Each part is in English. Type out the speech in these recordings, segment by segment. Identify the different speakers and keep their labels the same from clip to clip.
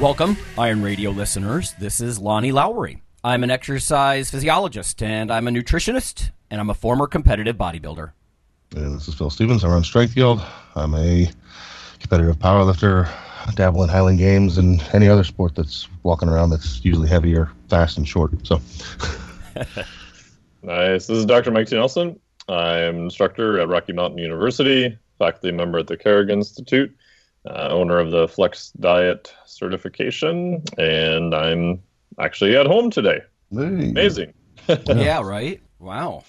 Speaker 1: Welcome, Iron Radio listeners. This is Lonnie Lowery. I'm an exercise physiologist, and I'm a nutritionist, and I'm a former competitive bodybuilder.
Speaker 2: And this is Phil Stevens. I run Strength Yield. I'm a competitive powerlifter, dabble in Highland Games and any other sport that's walking around that's usually heavy or fast and short. So,
Speaker 3: nice. This is Dr. Mike T. Nelson. I'm an instructor at Rocky Mountain University, faculty member at the Carrick Institute, uh, owner of the Flex Diet certification, and I'm actually at home today.
Speaker 2: hey.
Speaker 3: Amazing.
Speaker 1: yeah, right? Wow.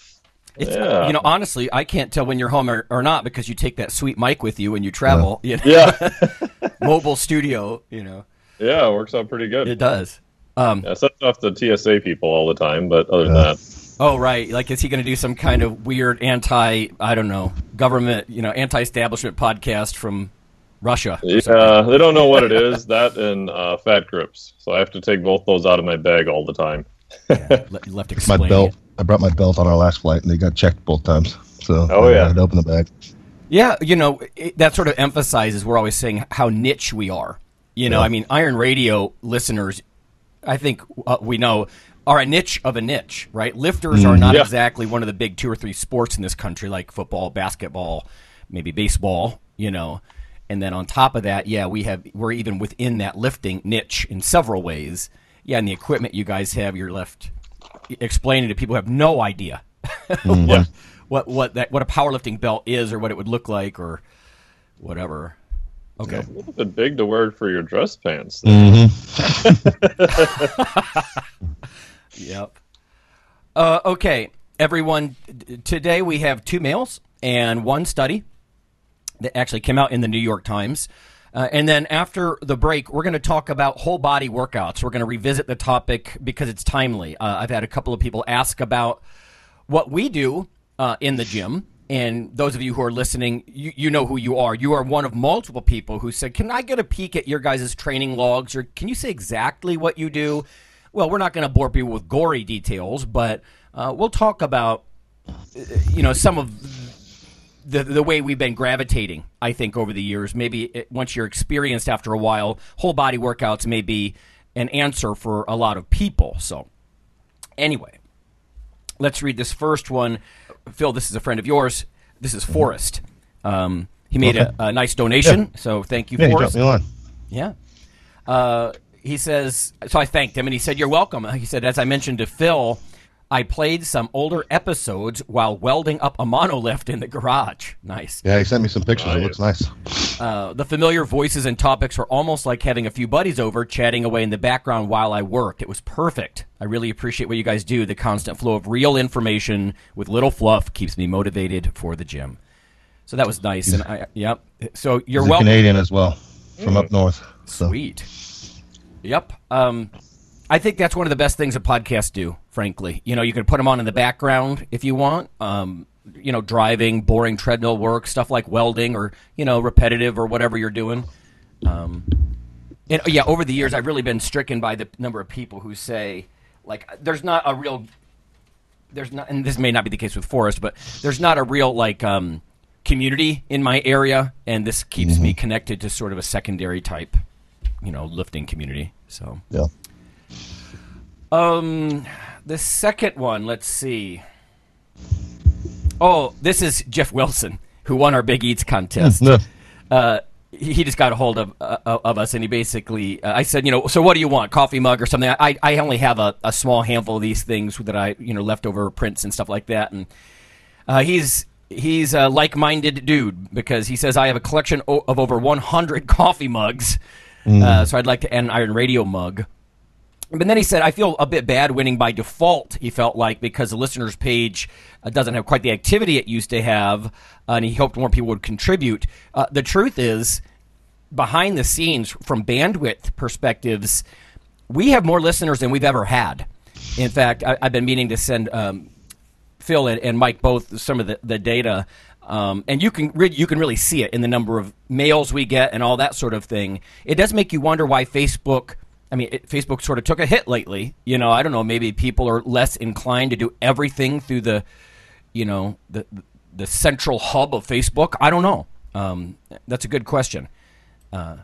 Speaker 1: It's,
Speaker 3: Yeah.
Speaker 1: You know, honestly, I can't tell when you're home or, or not because you take that sweet mic with you when you travel. You know?
Speaker 3: Yeah.
Speaker 1: Mobile studio, you know.
Speaker 3: yeah, it works out pretty good.
Speaker 1: It does. Um,
Speaker 3: Yeah, sets off the TSA people all the time, but other than that,
Speaker 1: Oh, right. Like, is he going to do some kind of weird anti, I don't know, government, you know, anti establishment podcast from Russia?
Speaker 3: yeah, they don't know what it is. That and uh, fat grips, so I have to take both those out of my bag all the time.
Speaker 1: Yeah, le- left
Speaker 2: my belt.
Speaker 1: it.
Speaker 2: I brought my belt on our last flight, and they got checked both times. So,
Speaker 3: Oh,
Speaker 2: I
Speaker 3: yeah.
Speaker 2: had to open the bag.
Speaker 1: Yeah, you know, it, that sort of emphasizes we're always saying how niche we are. You know,
Speaker 2: Yeah.
Speaker 1: I mean, Iron Radio listeners, I think uh, we know, are a niche of a niche, right? Lifters are not
Speaker 3: Yeah.
Speaker 1: exactly one of the big two or three sports in this country, like football, basketball, maybe baseball, you know. And then on top of that, yeah, we have we're even within that lifting niche in several ways. Yeah, and the equipment you guys have, you're left explaining to people who have no idea what, what what that what a powerlifting belt is or what it would look like or whatever. Okay.
Speaker 3: A little bit big to wear for your dress pants.
Speaker 1: Yep. Uh, okay, everyone. t- Today we have two males and one study that actually came out in the New York Times. Uh, and then after the break, we're going to talk about whole body workouts. We're going to revisit the topic because it's timely. Uh, I've had a couple of people ask about what we do uh, in the gym. And those of you who are listening, you, you know who you are. You are one of multiple people who said, Can I get a peek at your guys' training logs? Or can you say exactly what you do? Well, we're not going to bore people with gory details, but uh, we'll talk about, uh, you know, some of the the way we've been gravitating, I think, over the years. Maybe it, once you're experienced after a while, whole body workouts may be an answer for a lot of people. So, anyway, let's read this first one. Phil, this is a friend of yours. This is Forrest. Um, he made
Speaker 2: Okay.
Speaker 1: a, a nice donation, so thank you,
Speaker 2: Yeah, you
Speaker 1: Forrest.
Speaker 2: dropped me a line.
Speaker 1: Yeah. Uh, he says, so I thanked him and he said, You're welcome. He said, As I mentioned to Phil, I played some older episodes while welding up a monolift in the garage. Nice.
Speaker 2: Yeah, he sent me some pictures. It looks nice.
Speaker 1: Uh, the familiar voices and topics were almost like having a few buddies over chatting away in the background while I worked. It was perfect. I really appreciate what you guys do. The constant flow of real information with little fluff keeps me motivated for the gym. So that was nice. And I, yep. So you're
Speaker 2: He's
Speaker 1: welcome.
Speaker 2: Canadian as well, from up north. So,
Speaker 1: Sweet. Yep. Um, I think that's one of the best things a podcast do. Frankly, you know, you can put them on in the background if you want. Um, you know, driving, boring treadmill work, stuff like welding, or you know, repetitive or whatever you're doing. Um, and yeah, over the years, I've really been stricken by the number of people who say, like, there's not a real, there's not, and this may not be the case with Forrest, but there's not a real like um, community in my area, and this keeps me connected to sort of a secondary type, you know, lifting community. So,
Speaker 2: yeah.
Speaker 1: um, the second one, let's see. Oh, this is Jeff Wilson, who won our Big Eats contest. Uh, he just got a hold of uh, of us, and he basically, uh, I said, you know, so what do you want, coffee mug or something? I I only have a, a small handful of these things that I you know leftover prints and stuff like that, and uh, he's he's a like minded dude because he says I have a collection o- of over 100 coffee mugs, uh, so I'd like to add an Iron Radio mug. But then he said, I feel a bit bad winning by default, he felt like, because the listeners page uh, doesn't have quite the activity it used to have, uh, and he hoped more people would contribute. Uh, the truth is, behind the scenes from bandwidth perspectives, we have more listeners than we've ever had. In fact, I, have been meaning to send um, Phil and, and, Mike both some of the, the data, um, and you can re- you can really see it in the number of mails we get and all that sort of thing. It does make you wonder why Facebook. I mean, it, Facebook sort of took a hit lately. You know, I don't know. Maybe people are less inclined to do everything through the, you know, the the central hub of Facebook. I don't know. Um, that's a good question. Uh,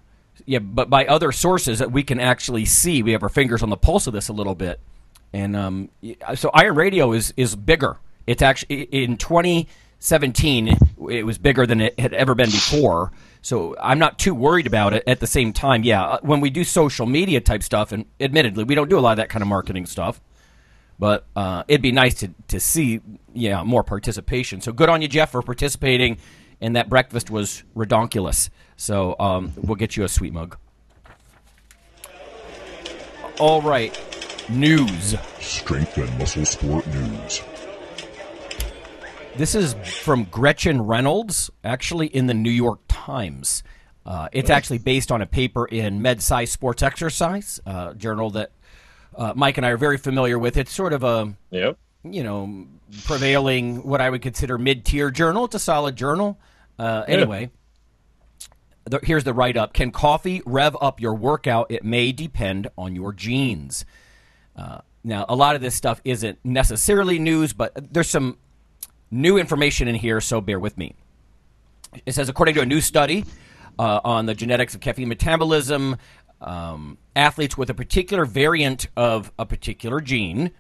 Speaker 1: yeah, but by other sources that we can actually see, we have our fingers on the pulse of this a little bit. And um, so Iron Radio is is bigger. It's actually in 2017 it was bigger than it had ever been before. So I'm not too worried about it. At the same time, yeah, uh, when we do social media type stuff, and admittedly we don't do a lot of that kind of marketing stuff, but uh, it'd be nice to to see yeah more participation. So good on you, Jeff, for participating. And that breakfast was redonkulous. So um, we'll get you a sweet mug. All right, news.
Speaker 4: Strength and muscle sport news.
Speaker 1: This is from Gretchen Reynolds, actually in the New York Times. Uh, it's actually based on a paper in MedSci Sports Exercise, uh, journal that uh, Mike and I are very familiar with. It's sort of a
Speaker 3: yep.
Speaker 1: you know prevailing what I would consider mid tier journal. It's a solid journal. Uh, anyway, the, here's the write up Can coffee rev up your workout? It may depend on your genes. Uh, now, a lot of this stuff isn't necessarily news, but there's some new information in here, so bear with me. It says, according to a new study uh, on the genetics of caffeine metabolism, um, athletes with a particular variant of a particular gene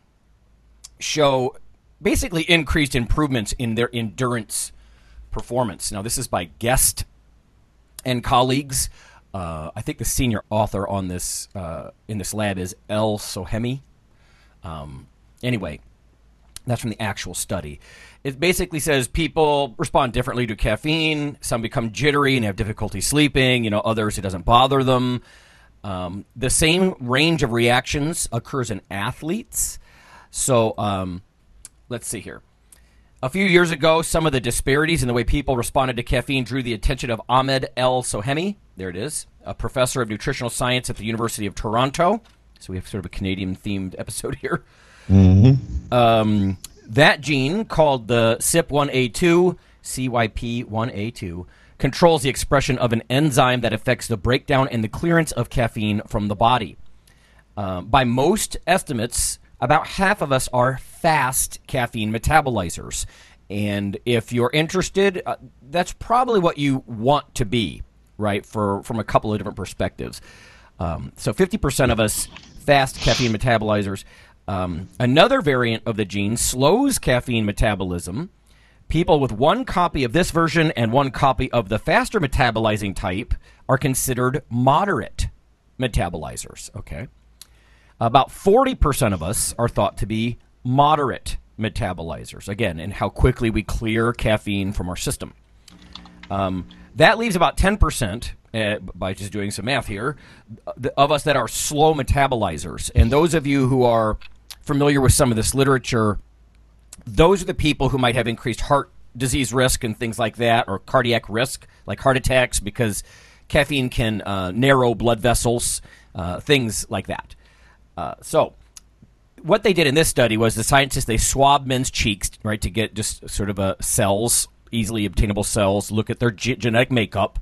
Speaker 1: show basically increased improvements in their endurance performance. Now, this is by Guest and colleagues. Uh, I think the senior author on this uh, in this lab is El Sohemy. Um, anyway, that's from the actual study. It basically says people respond differently to caffeine. Some become jittery and have difficulty sleeping. You know, others it doesn't bother them. Um, the same range of reactions occurs in athletes. So um, let's see here. A few years ago, some of the disparities in the way people responded to caffeine drew the attention of Ahmed El Sohemy. There it is, a professor of nutritional science at the University of Toronto. So we have sort of a Canadian themed episode here.
Speaker 2: Mm-hmm.
Speaker 1: Um, that gene, called the CYP1A2, CYP1A2, controls the expression of an enzyme that affects the breakdown and the clearance of caffeine from the body. Um, by most estimates, about half of us are fast caffeine metabolizers. And if you're interested, uh, that's probably what you want to be, right? For from a couple of different perspectives. Um, so 50% of us fast caffeine metabolizers. Um, another variant of the gene slows caffeine metabolism. People with one copy of this version and one copy of the faster metabolizing type are considered moderate metabolizers. Okay. About 40% of us are thought to be moderate metabolizers, again, in how quickly we clear caffeine from our system. Um, that leaves about 10%, uh, by just doing some math here, of us that are slow metabolizers. And those of you who are familiar with some of this literature, those are the people who might have increased heart disease risk and things like that, or cardiac risk, like heart attacks, because caffeine can uh, narrow blood vessels, uh, things like that. Uh, so, what they did in this study was the scientists they swabbed men's cheeks right to get just sort of a cells, easily obtainable cells, look at their ge- genetic makeup,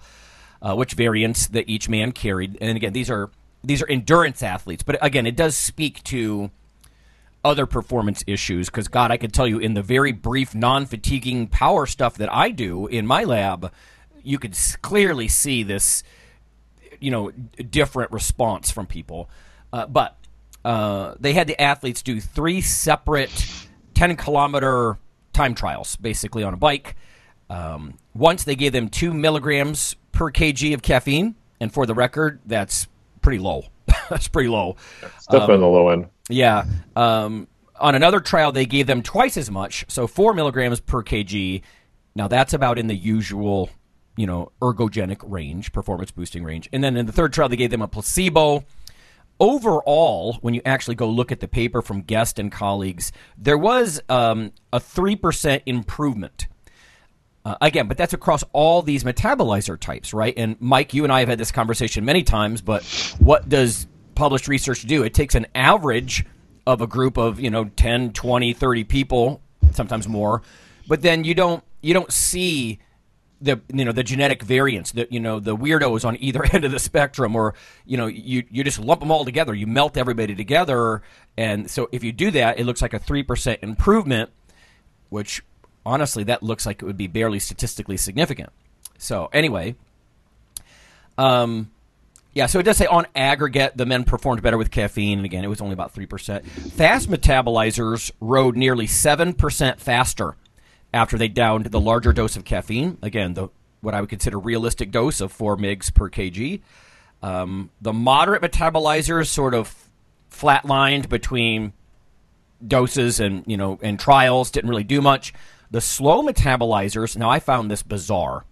Speaker 1: uh, which variants that each man carried, and again these are these are endurance athletes, but again it does speak to other performance issues because God, I can tell you in the very brief, non-fatiguing power stuff that I do in my lab, you could clearly see this, you know, different response from people, uh, but uh, they had the athletes do three separate 10 kilometer time trials, basically on a bike. Um, once they gave them two milligrams per kg of caffeine, and for the record, that's pretty low. that's pretty low.
Speaker 3: It's definitely um, the low end.
Speaker 1: Yeah. Um, on another trial, they gave them twice as much, so four milligrams per kg. Now that's about in the usual, you know, ergogenic range, performance boosting range. And then in the third trial, they gave them a placebo overall, when you actually go look at the paper from Guest and colleagues, there was um, a 3% improvement. Uh, again, but that's across all these metabolizer types, right? And Mike, you and I have had this conversation many times, but what does published research do? It takes an average of a group of, you know, 10, 20, 30 people, sometimes more, but then you don't you don't see the you know the genetic variants that you know the weirdos on either end of the spectrum or you know you you just lump them all together you melt everybody together and so if you do that it looks like a 3% improvement which honestly that looks like it would be barely statistically significant so anyway um yeah, so it does say on aggregate, the men performed better with caffeine, and again, it was only about 3%. Fast metabolizers rode nearly 7% faster after they downed the larger dose of caffeine. Again, the what I would consider realistic dose of 4 mgs per kg. Um, the moderate metabolizers sort of flatlined between doses and, you know, and trials, didn't really do much. The slow metabolizers, now I found this bizarre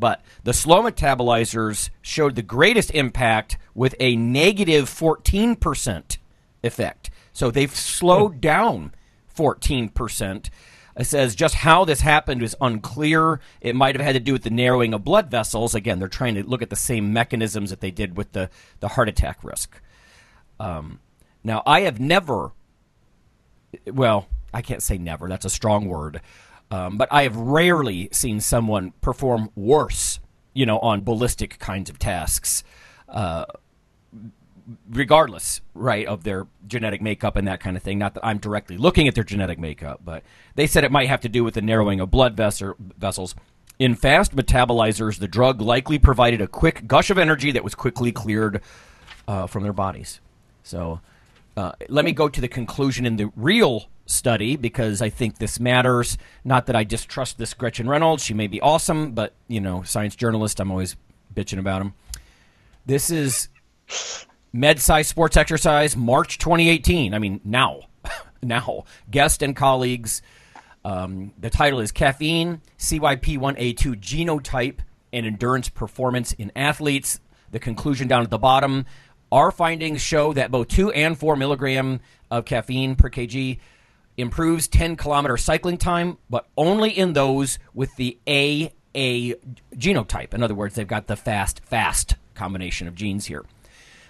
Speaker 1: but the slow metabolizers showed the greatest impact with a negative 14% effect. So they've slowed down 14%. It says just how this happened is unclear. It might have had to do with the narrowing of blood vessels. Again, they're trying to look at the same mechanisms that they did with the, the heart attack risk. Um, now, I have never, well, I can't say never, that's a strong word. Um, but I have rarely seen someone perform worse, you know, on ballistic kinds of tasks, uh, regardless, right, of their genetic makeup and that kind of thing. Not that I'm directly looking at their genetic makeup, but they said it might have to do with the narrowing of blood vessels. In fast metabolizers, the drug likely provided a quick gush of energy that was quickly cleared uh, from their bodies. So uh, let me go to the conclusion in the real study because I think this matters. Not that I distrust this Gretchen Reynolds; she may be awesome, but you know, science journalist, I'm always bitching about him. This is MedSci Sports Exercise, March 2018. I mean, now, now, guest and colleagues. Um, the title is Caffeine, CYP1A2 Genotype, and Endurance Performance in Athletes. The conclusion down at the bottom. Our findings show that both 2 and 4 milligram of caffeine per kg improves 10 kilometer cycling time, but only in those with the AA genotype. In other words, they've got the fast, fast combination of genes here.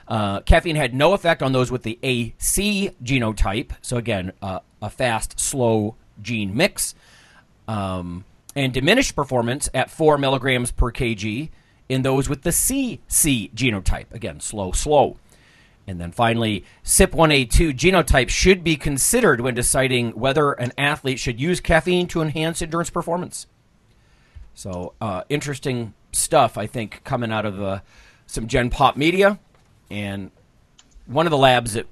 Speaker 1: Uh, caffeine had no effect on those with the AC genotype. So, again, uh, a fast, slow gene mix. Um, and diminished performance at 4 milligrams per kg in those with the CC genotype. Again, slow, slow. And then finally, CYP1A2 genotype should be considered when deciding whether an athlete should use caffeine to enhance endurance performance. So, uh, interesting stuff, I think, coming out of uh, some Gen Pop media. And one of the labs that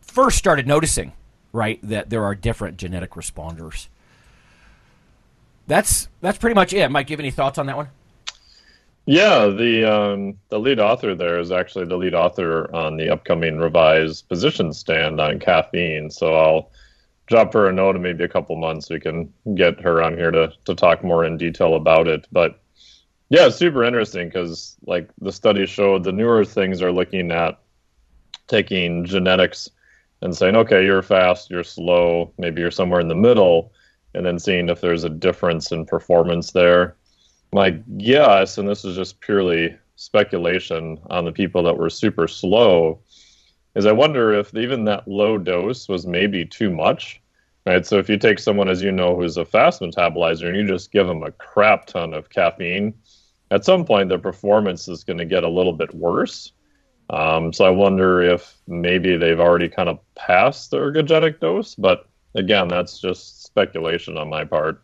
Speaker 1: first started noticing, right, that there are different genetic responders. That's that's pretty much it. Mike, give any thoughts on that one?
Speaker 3: Yeah, the um, the lead author there is actually the lead author on the upcoming revised position stand on caffeine. So I'll drop her a note in maybe a couple months. We can get her on here to to talk more in detail about it. But yeah, super interesting because like the study showed, the newer things are looking at taking genetics and saying, okay, you're fast, you're slow, maybe you're somewhere in the middle, and then seeing if there's a difference in performance there my guess, and this is just purely speculation on the people that were super slow, is I wonder if even that low dose was maybe too much. Right. So if you take someone, as you know, who's a fast metabolizer and you just give them a crap ton of caffeine, at some point their performance is going to get a little bit worse. Um, so I wonder if maybe they've already kind of passed the ergogenic dose. But again, that's just speculation on my part.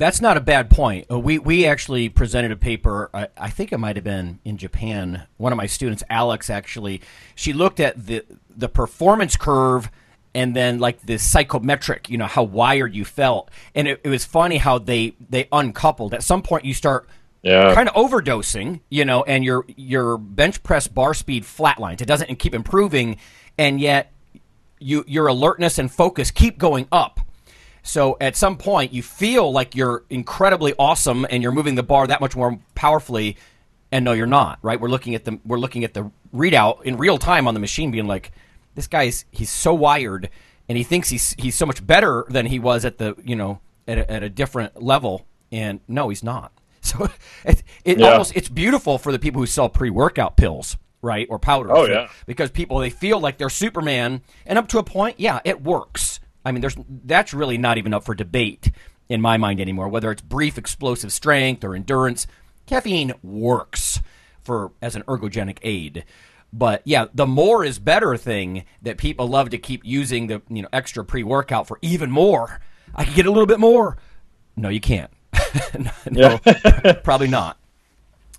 Speaker 1: That's not a bad point. Uh, we we actually presented a paper. I, I, think it might have been in Japan. One of my students, Alex, actually, she looked at the the performance curve and then like the psychometric. You know how wired you felt, and it, it was funny how they they uncoupled. At some point, you start yeah. kind of overdosing, you know, and your your bench press bar speed flatlines. It doesn't keep improving, and yet you your alertness and focus keep going up so at some point, you feel like you're incredibly awesome and you're moving the bar that much more powerfully, and no, you're not. Right? We're looking at the we're looking at the readout in real time on the machine, being like, this guy's he's so wired, and he thinks he's he's so much better than he was at the you know at a, at a different level And no, he's not. So it, it
Speaker 3: Yeah.
Speaker 1: almost it's beautiful for the people who sell pre-workout pills, right, or powders.
Speaker 3: Oh, yeah.
Speaker 1: because people they feel like they're Superman, and up to a point, yeah, it works. I mean, there's that's really not even up for debate in my mind anymore. Whether it's brief explosive strength or endurance, caffeine works for as an ergogenic aid. But yeah, the more is better thing that people love to keep using the you know extra pre workout for even more. I can get a little bit more. No, you can't. no, probably not.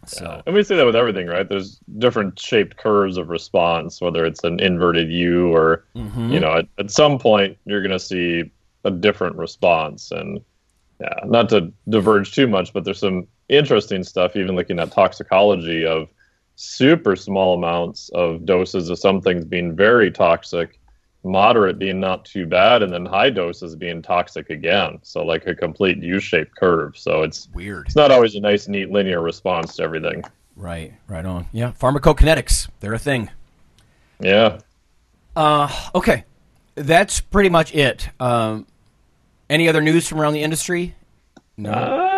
Speaker 1: So
Speaker 3: And we see that with everything, right? There's different shaped curves of response, whether it's an inverted U or,
Speaker 1: Mm-hmm.
Speaker 3: you know, at, at some point you're going to see a different response. And yeah, not to diverge too much, but there's some interesting stuff, even looking at toxicology of super small amounts of doses of some things being very toxic, moderate being not too bad, and then high doses being toxic again. So, like a complete U shaped curve. So, it's
Speaker 1: weird.
Speaker 3: it's not always a nice, neat, linear response to everything.
Speaker 1: Right, right on. Yeah, pharmacokinetics, they're a thing.
Speaker 3: Yeah.
Speaker 1: Uh, okay, that's pretty much it. Um, any other news from around the industry? No.
Speaker 3: Uh,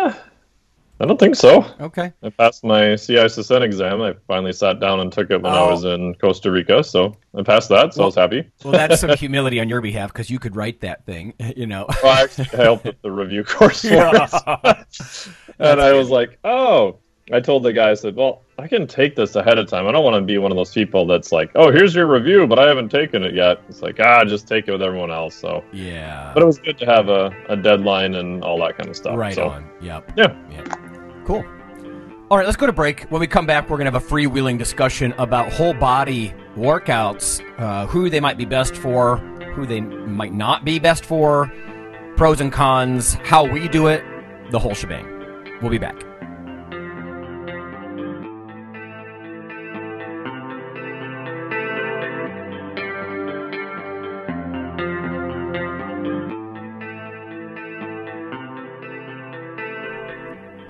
Speaker 3: I don't think so.
Speaker 1: okay.
Speaker 3: I passed my CISSN exam. I finally sat down and took it when I
Speaker 1: Oh.
Speaker 3: was in Costa Rica. So I passed that, so I was happy.
Speaker 1: Well, that's some humility on your behalf because you could write that thing. You know.
Speaker 3: Well, I actually helped with the review course and I was like, oh, I told the guy, I said, well, I can take this ahead of time. I don't want to be one of those people that's like, oh, here's your review, but I haven't taken it yet. It's like, ah, just take it with everyone else. So,
Speaker 1: yeah.
Speaker 3: but it was good to have a, a deadline and all that kind of stuff.
Speaker 1: Right
Speaker 3: so,
Speaker 1: on. Yep.
Speaker 3: Yeah.
Speaker 1: Yeah. Cool. All right, let's go to break. When we come back, we're going to have a freewheeling discussion about whole body workouts, uh, who they might be best for, who they might not be best for, pros and cons, how we do it, the whole shebang. We'll be back.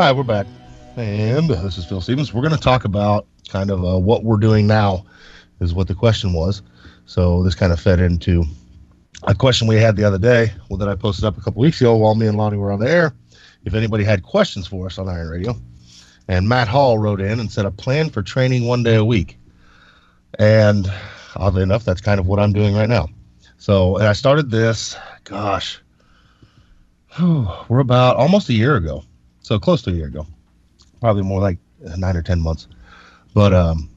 Speaker 2: Hi, we're back. And this is Phil Stevens. We're going to talk about kind of uh, what we're doing now, is what the question was. So this kind of fed into a question we had the other day well, that I posted up a couple weeks ago while me and Lonnie were on the air. if anybody had questions for us on Iron Radio. And Matt Hall wrote in and said a plan for training one day a week. And oddly enough, that's kind of what I'm doing right now. So, and I started this, gosh, we're about almost a year ago. So close to a year ago. Probably more like nine or 10 months. But um,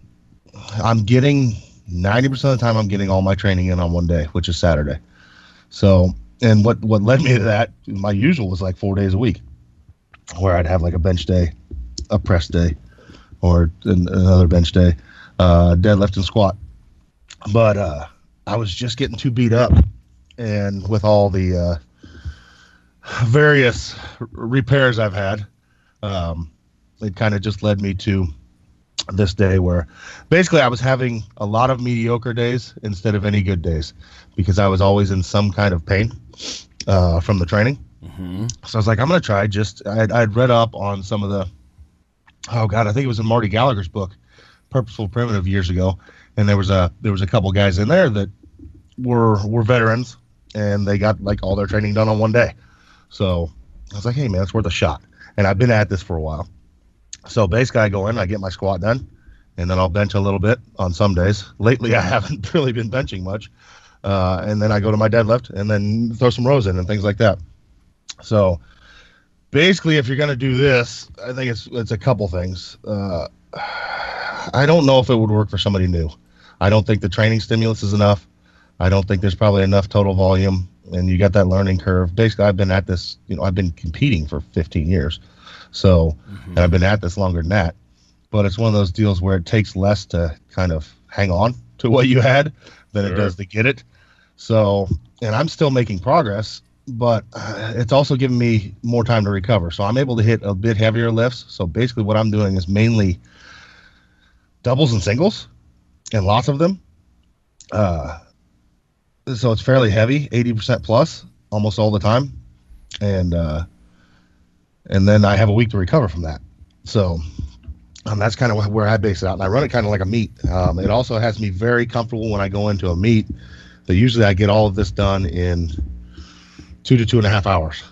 Speaker 2: I'm getting 90% of the time, I'm getting all my training in on one day, which is Saturday. So, and what, what led me to that, my usual was like four days a week, where I'd have like a bench day, a press day, or an, another bench day, uh, deadlift and squat. But uh, I was just getting too beat up, and with all the uh, various repairs I've had, um, it kind of just led me to this day where basically I was having a lot of mediocre days instead of any good days because I was always in some kind of pain uh, from the training.
Speaker 1: Mm-hmm.
Speaker 2: So I was like, I'm going to try just, I'd, I'd read up on some of the, oh God, I think it was in Marty Gallagher's book, Purposeful Primitive years ago. And there was a, there was a couple guys in there that were, were veterans and they got like all their training done on one day. So I was like, hey man, it's worth a shot. And I've been at this for a while. So basically, I go in, I get my squat done, and then I'll bench a little bit on some days. Lately, I haven't really been benching much, uh, and then I go to my deadlift and then throw some rows in and things like that. So basically, if you're going to do this, I think it's it's a couple things. Uh, I don't know if it would work for somebody new. I don't think the training stimulus is enough. I don't think there's probably enough total volume, and you got that learning curve. Basically, I've been at this. You know, I've been competing for 15 years. So, mm-hmm. and I've been at this longer than that. But it's one of those deals where it takes less to kind of hang on to what you had than sure. it does to get it. So, and I'm still making progress, but uh, it's also giving me more time to recover. So I'm able to hit a bit heavier lifts. So basically, what I'm doing is mainly doubles and singles, and lots of them. Uh, so it's fairly heavy, 80% plus almost all the time. And uh, and then I have a week to recover from that. So um, that's kind of where I base it out, and I run it kind of like a meet. Um, it also has me very comfortable when I go into a meet. That usually I get all of this done in two to two and a half hours.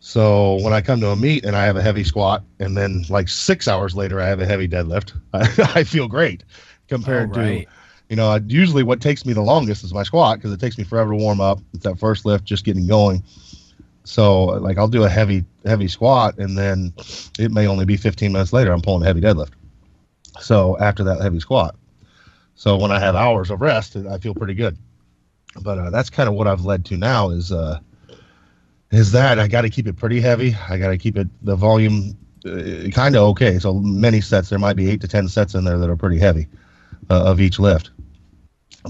Speaker 2: So when I come to a meet and I have a heavy squat, and then like six hours later I have a heavy deadlift, I, I feel great compared right. to, you know, I, usually what takes me the longest is my squat because it takes me forever to warm up. It's that first lift, just getting going. So like I'll do a heavy heavy squat and then it may only be 15 minutes later I'm pulling a heavy deadlift. So after that heavy squat. So when I have hours of rest, I feel pretty good. But uh, that's kind of what I've led to now is uh, is that I got to keep it pretty heavy. I got to keep it the volume uh, kind of okay. So many sets there might be 8 to 10 sets in there that are pretty heavy uh, of each lift.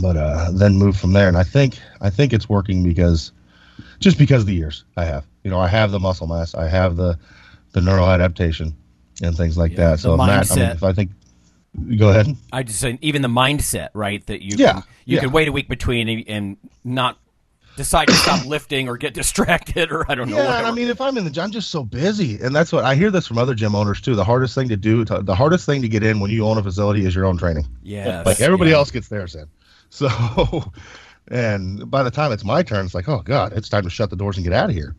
Speaker 2: But uh, then move from there and I think I think it's working because just because of the years I have. You know, I have the muscle mass, I have the the neural adaptation and things like yeah, that. So Matt, I mean, if I think go ahead.
Speaker 1: I just even the mindset, right? That you yeah, can, you yeah. can wait a week between and not decide to stop lifting or get distracted or I don't know.
Speaker 2: Yeah, I mean, if I'm in the gym, I'm just so busy, and that's what I hear this from other gym owners too. The hardest thing to do, to, the hardest thing to get in when you own a facility is your own training.
Speaker 1: Yeah,
Speaker 2: like everybody yeah. else gets theirs in. So and by the time it's my turn, it's like, oh god, it's time to shut the doors and get out of here.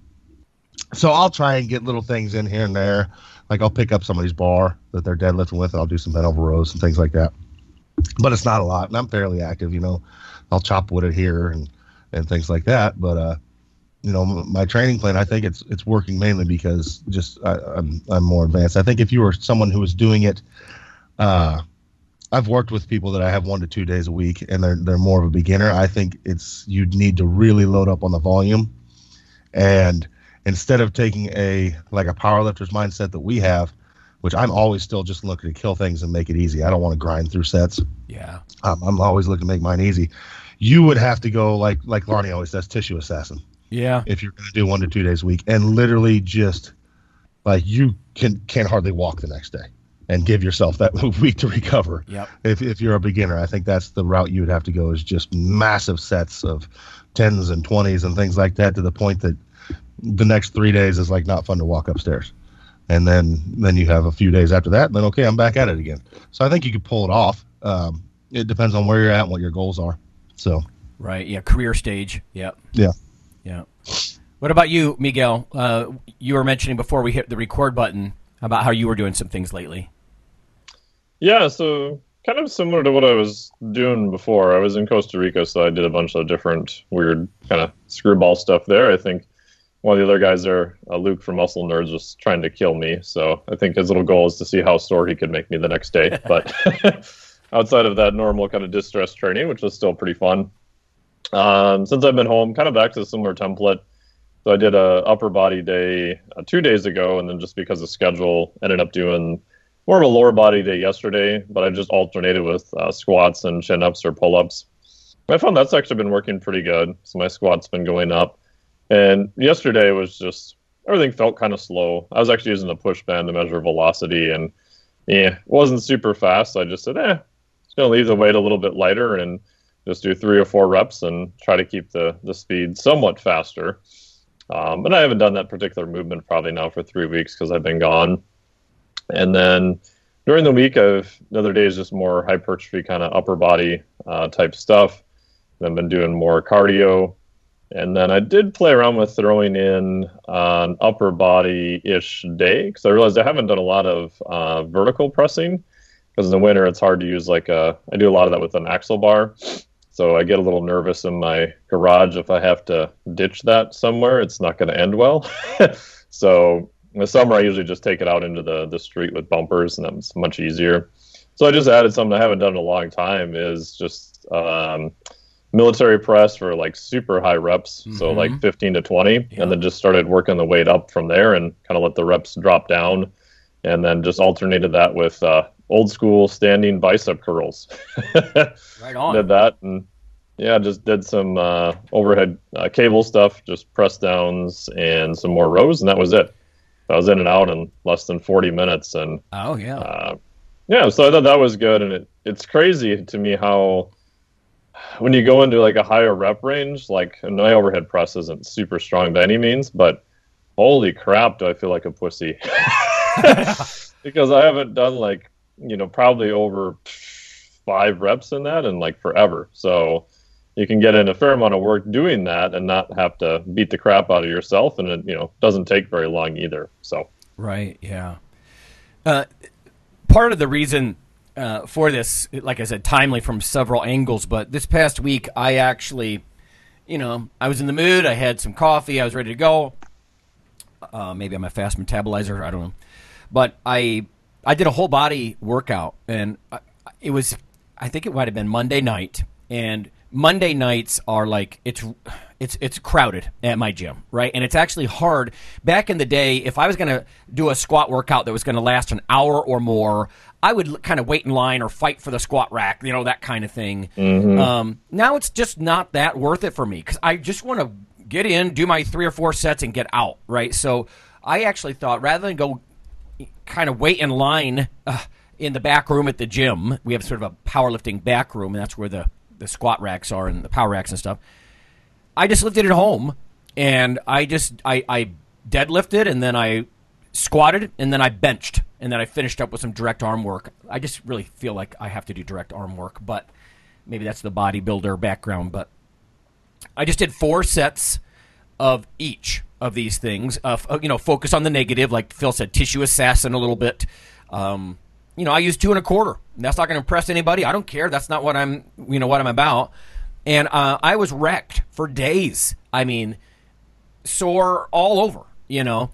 Speaker 2: So I'll try and get little things in here and there. Like I'll pick up somebody's bar that they're deadlifting with, and I'll do some bent over rows and things like that. But it's not a lot, and I'm fairly active. You know, I'll chop wood at here and and things like that. But uh, you know, my training plan, I think it's it's working mainly because just I, I'm I'm more advanced. I think if you were someone who was doing it, uh, I've worked with people that I have one to two days a week, and they're they're more of a beginner. I think it's you need to really load up on the volume, and instead of taking a like a powerlifter's mindset that we have, which I'm always still just looking to kill things and make it easy. I don't want to grind through sets.
Speaker 1: Yeah,
Speaker 2: um, I'm always looking to make mine easy. You would have to go like like Lonnie always says, tissue assassin.
Speaker 1: Yeah,
Speaker 2: if you're going to do one to two days a week, and literally just like you can can hardly walk the next day and give yourself that week to recover.
Speaker 1: Yep.
Speaker 2: If if you're a beginner, I think that's the route you would have to go is just massive sets of tens and twenties and things like that to the point that the next three days is like not fun to walk upstairs. And then then you have a few days after that, and then okay, I'm back at it again. So I think you could pull it off. Um, it depends on where you're at and what your goals are. So
Speaker 1: right, yeah, career stage. Yep.
Speaker 2: Yeah.
Speaker 1: Yeah. What about you, Miguel? Uh, you were mentioning before we hit the record button about how you were doing some things lately.
Speaker 3: Yeah, so kind of similar to what I was doing before. I was in Costa Rica, so I did a bunch of different weird kind of screwball stuff there. I think one of the other guys there, uh, Luke from Muscle Nerds, was trying to kill me. So I think his little goal is to see how sore he could make me the next day. But outside of that normal kind of distress training, which was still pretty fun. Um, since I've been home, kind of back to a similar template. So I did a upper body day uh, two days ago, and then just because of schedule, ended up doing more of a lower body day yesterday. But I just alternated with uh, squats and chin ups or pull ups. I found that's actually been working pretty good. So my squats been going up, and yesterday was just everything felt kind of slow. I was actually using the push band to measure velocity, and yeah, it wasn't super fast. So I just said, eh, just gonna leave the weight a little bit lighter and just do three or four reps and try to keep the the speed somewhat faster. Um, and I haven't done that particular movement probably now for three weeks because I've been gone. And then during the week, I've the other days just more hypertrophy kind of upper body uh, type stuff. Then been doing more cardio, and then I did play around with throwing in an upper body ish day because I realized I haven't done a lot of uh, vertical pressing because in the winter it's hard to use like a I do a lot of that with an axle bar. So I get a little nervous in my garage if I have to ditch that somewhere. It's not going to end well. so in the summer, I usually just take it out into the, the street with bumpers, and that's much easier. So I just added something I haven't done in a long time is just um, military press for like super high reps, mm-hmm. so like 15 to 20, yeah. and then just started working the weight up from there and kind of let the reps drop down, and then just alternated that with uh, old school standing bicep curls.
Speaker 1: right on.
Speaker 3: Did that and yeah, just did some uh, overhead uh, cable stuff, just press downs and some more rows, and that was it. I was in and out in less than 40 minutes, and
Speaker 1: oh yeah, uh,
Speaker 3: yeah. So I thought that was good, and it, it's crazy to me how when you go into like a higher rep range, like my overhead press isn't super strong by any means, but holy crap, do I feel like a pussy because I haven't done like you know, probably over five reps in that and like forever. So you can get in a fair amount of work doing that and not have to beat the crap out of yourself. And it, you know, doesn't take very long either. So,
Speaker 1: right. Yeah. Uh, part of the reason uh, for this, like I said, timely from several angles, but this past week I actually, you know, I was in the mood. I had some coffee. I was ready to go. Uh, maybe I'm a fast metabolizer. I don't know. But I I did a whole body workout, and it was, I think it might have been Monday night, and Monday nights are like it's it's it's crowded at my gym, right? And it's actually hard. Back in the day, if I was going to do a squat workout that was going to last an hour or more, I would kind of wait in line or fight for the squat rack, you know, that kind of thing. Mm-hmm. Um, now it's just not that worth it for me because I just want to get in, do my three or four sets, and get out, right? So I actually thought rather than go kind of wait in line uh, in the back room at the gym. We have sort of a powerlifting back room, and that's where the, the squat racks are and the power racks and stuff. I just lifted at home, and I just I, I deadlifted, and then I squatted, and then I benched, and then I finished up with some direct arm work. I just really feel like I have to do direct arm work, but maybe that's the bodybuilder background. But I just did four sets of each of these things. Uh, f- uh, you know, focus on the negative, like Phil said, tissue assassin a little bit. Um, you know, I use two and a quarter. That's not going to impress anybody. I don't care. That's not what I'm. You know what I'm about. And uh, I was wrecked for days. I mean, sore all over. You know,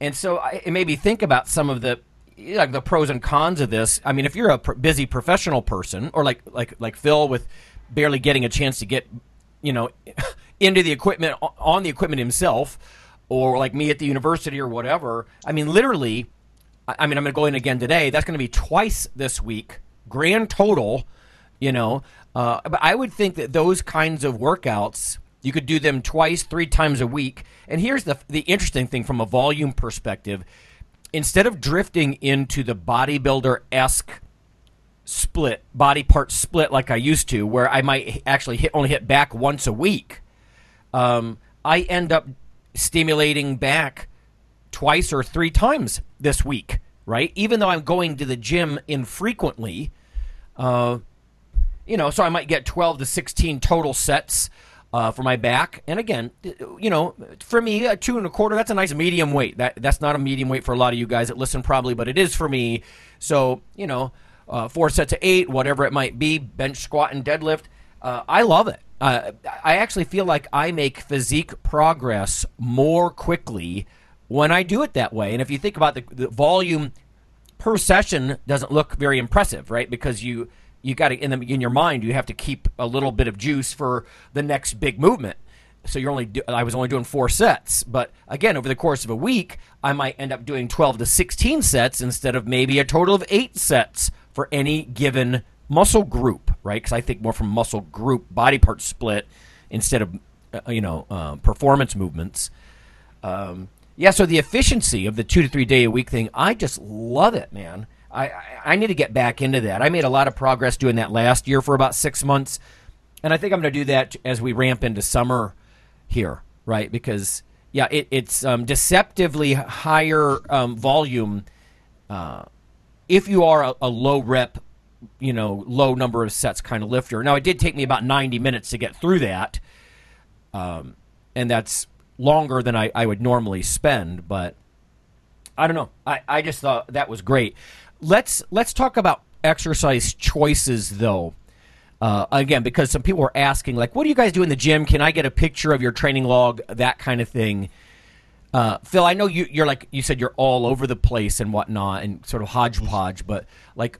Speaker 1: and so I, it made me think about some of the like the pros and cons of this. I mean, if you're a pr- busy professional person, or like like like Phil with barely getting a chance to get, you know, into the equipment on the equipment himself, or like me at the university or whatever. I mean, literally, I mean, I'm going to go in again today. That's going to be twice this week, grand total. You know, uh, but I would think that those kinds of workouts you could do them twice, three times a week. And here's the the interesting thing from a volume perspective: instead of drifting into the bodybuilder esque split body part split like I used to, where I might actually hit only hit back once a week um, I end up stimulating back twice or three times this week, right? Even though I'm going to the gym infrequently, uh, you know, so I might get 12 to 16 total sets. Uh, for my back. And again, you know, for me, a two and a quarter, that's a nice medium weight. That That's not a medium weight for a lot of you guys that listen, probably, but it is for me. So, you know, uh, four sets of eight, whatever it might be, bench, squat, and deadlift. Uh, I love it. Uh, I actually feel like I make physique progress more quickly when I do it that way. And if you think about the, the volume per session, doesn't look very impressive, right? Because you you got to in the in your mind you have to keep a little bit of juice for the next big movement. So you're only do, I was only doing four sets, but again over the course of a week I might end up doing 12 to 16 sets instead of maybe a total of eight sets for any given muscle group, right? Because I think more from muscle group body part split instead of uh, you know uh, performance movements. Um, yeah, so the efficiency of the two to three day a week thing, I just love it, man. I, I need to get back into that. I made a lot of progress doing that last year for about six months, and I think I'm going to do that as we ramp into summer here, right? Because yeah, it, it's um, deceptively higher um, volume uh, if you are a, a, low rep, you know, low number of sets kind of lifter. Now, it did take me about 90 minutes to get through that, um, and that's longer than I, I would normally spend, but. I don't know. I, I just thought that was great. Let's let's talk about exercise choices though. Uh, again, because some people are asking, like, what do you guys do in the gym? Can I get a picture of your training log? That kind of thing. Uh, Phil, I know you, you're like you said you're all over the place and whatnot, and sort of hodgepodge. But like,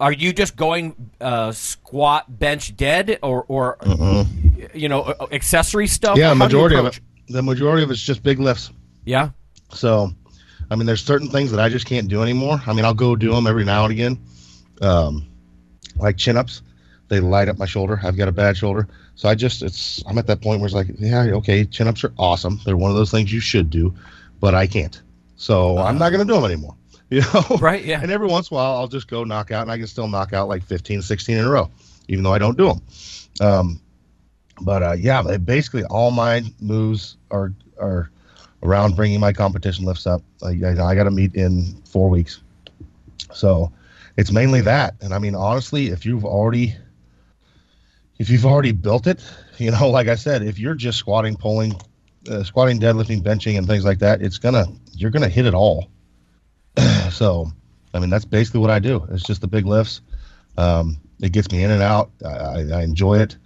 Speaker 1: are you just going uh, squat, bench, dead, or or mm-hmm. you know accessory stuff?
Speaker 2: Yeah, majority of it. The majority of it's just big lifts.
Speaker 1: Yeah.
Speaker 2: So I mean, there's certain things that I just can't do anymore. I mean, I'll go do them every now and again, um, like chin ups. They light up my shoulder. I've got a bad shoulder, so I just it's I'm at that point where it's like, yeah, okay, chin ups are awesome. They're one of those things you should do, but I can't. So uh, I'm not going to do them anymore. You know,
Speaker 1: right? Yeah.
Speaker 2: And every once in a while, I'll just go knock out, and I can still knock out like 15, 16 in a row, even though I don't do them. Um, but uh, yeah, basically all my moves are are around bringing my competition lifts up. I, I, I got to meet in four weeks. So it's mainly that. And I mean, honestly, if you've already, if you've already built it, you know, like I said, if you're just squatting, pulling, uh, squatting, deadlifting, benching, and things like that, it's gonna, you're gonna hit it all. so, I mean, that's basically what I do. It's just the big lifts. Um, it gets me in and out. I, I enjoy it.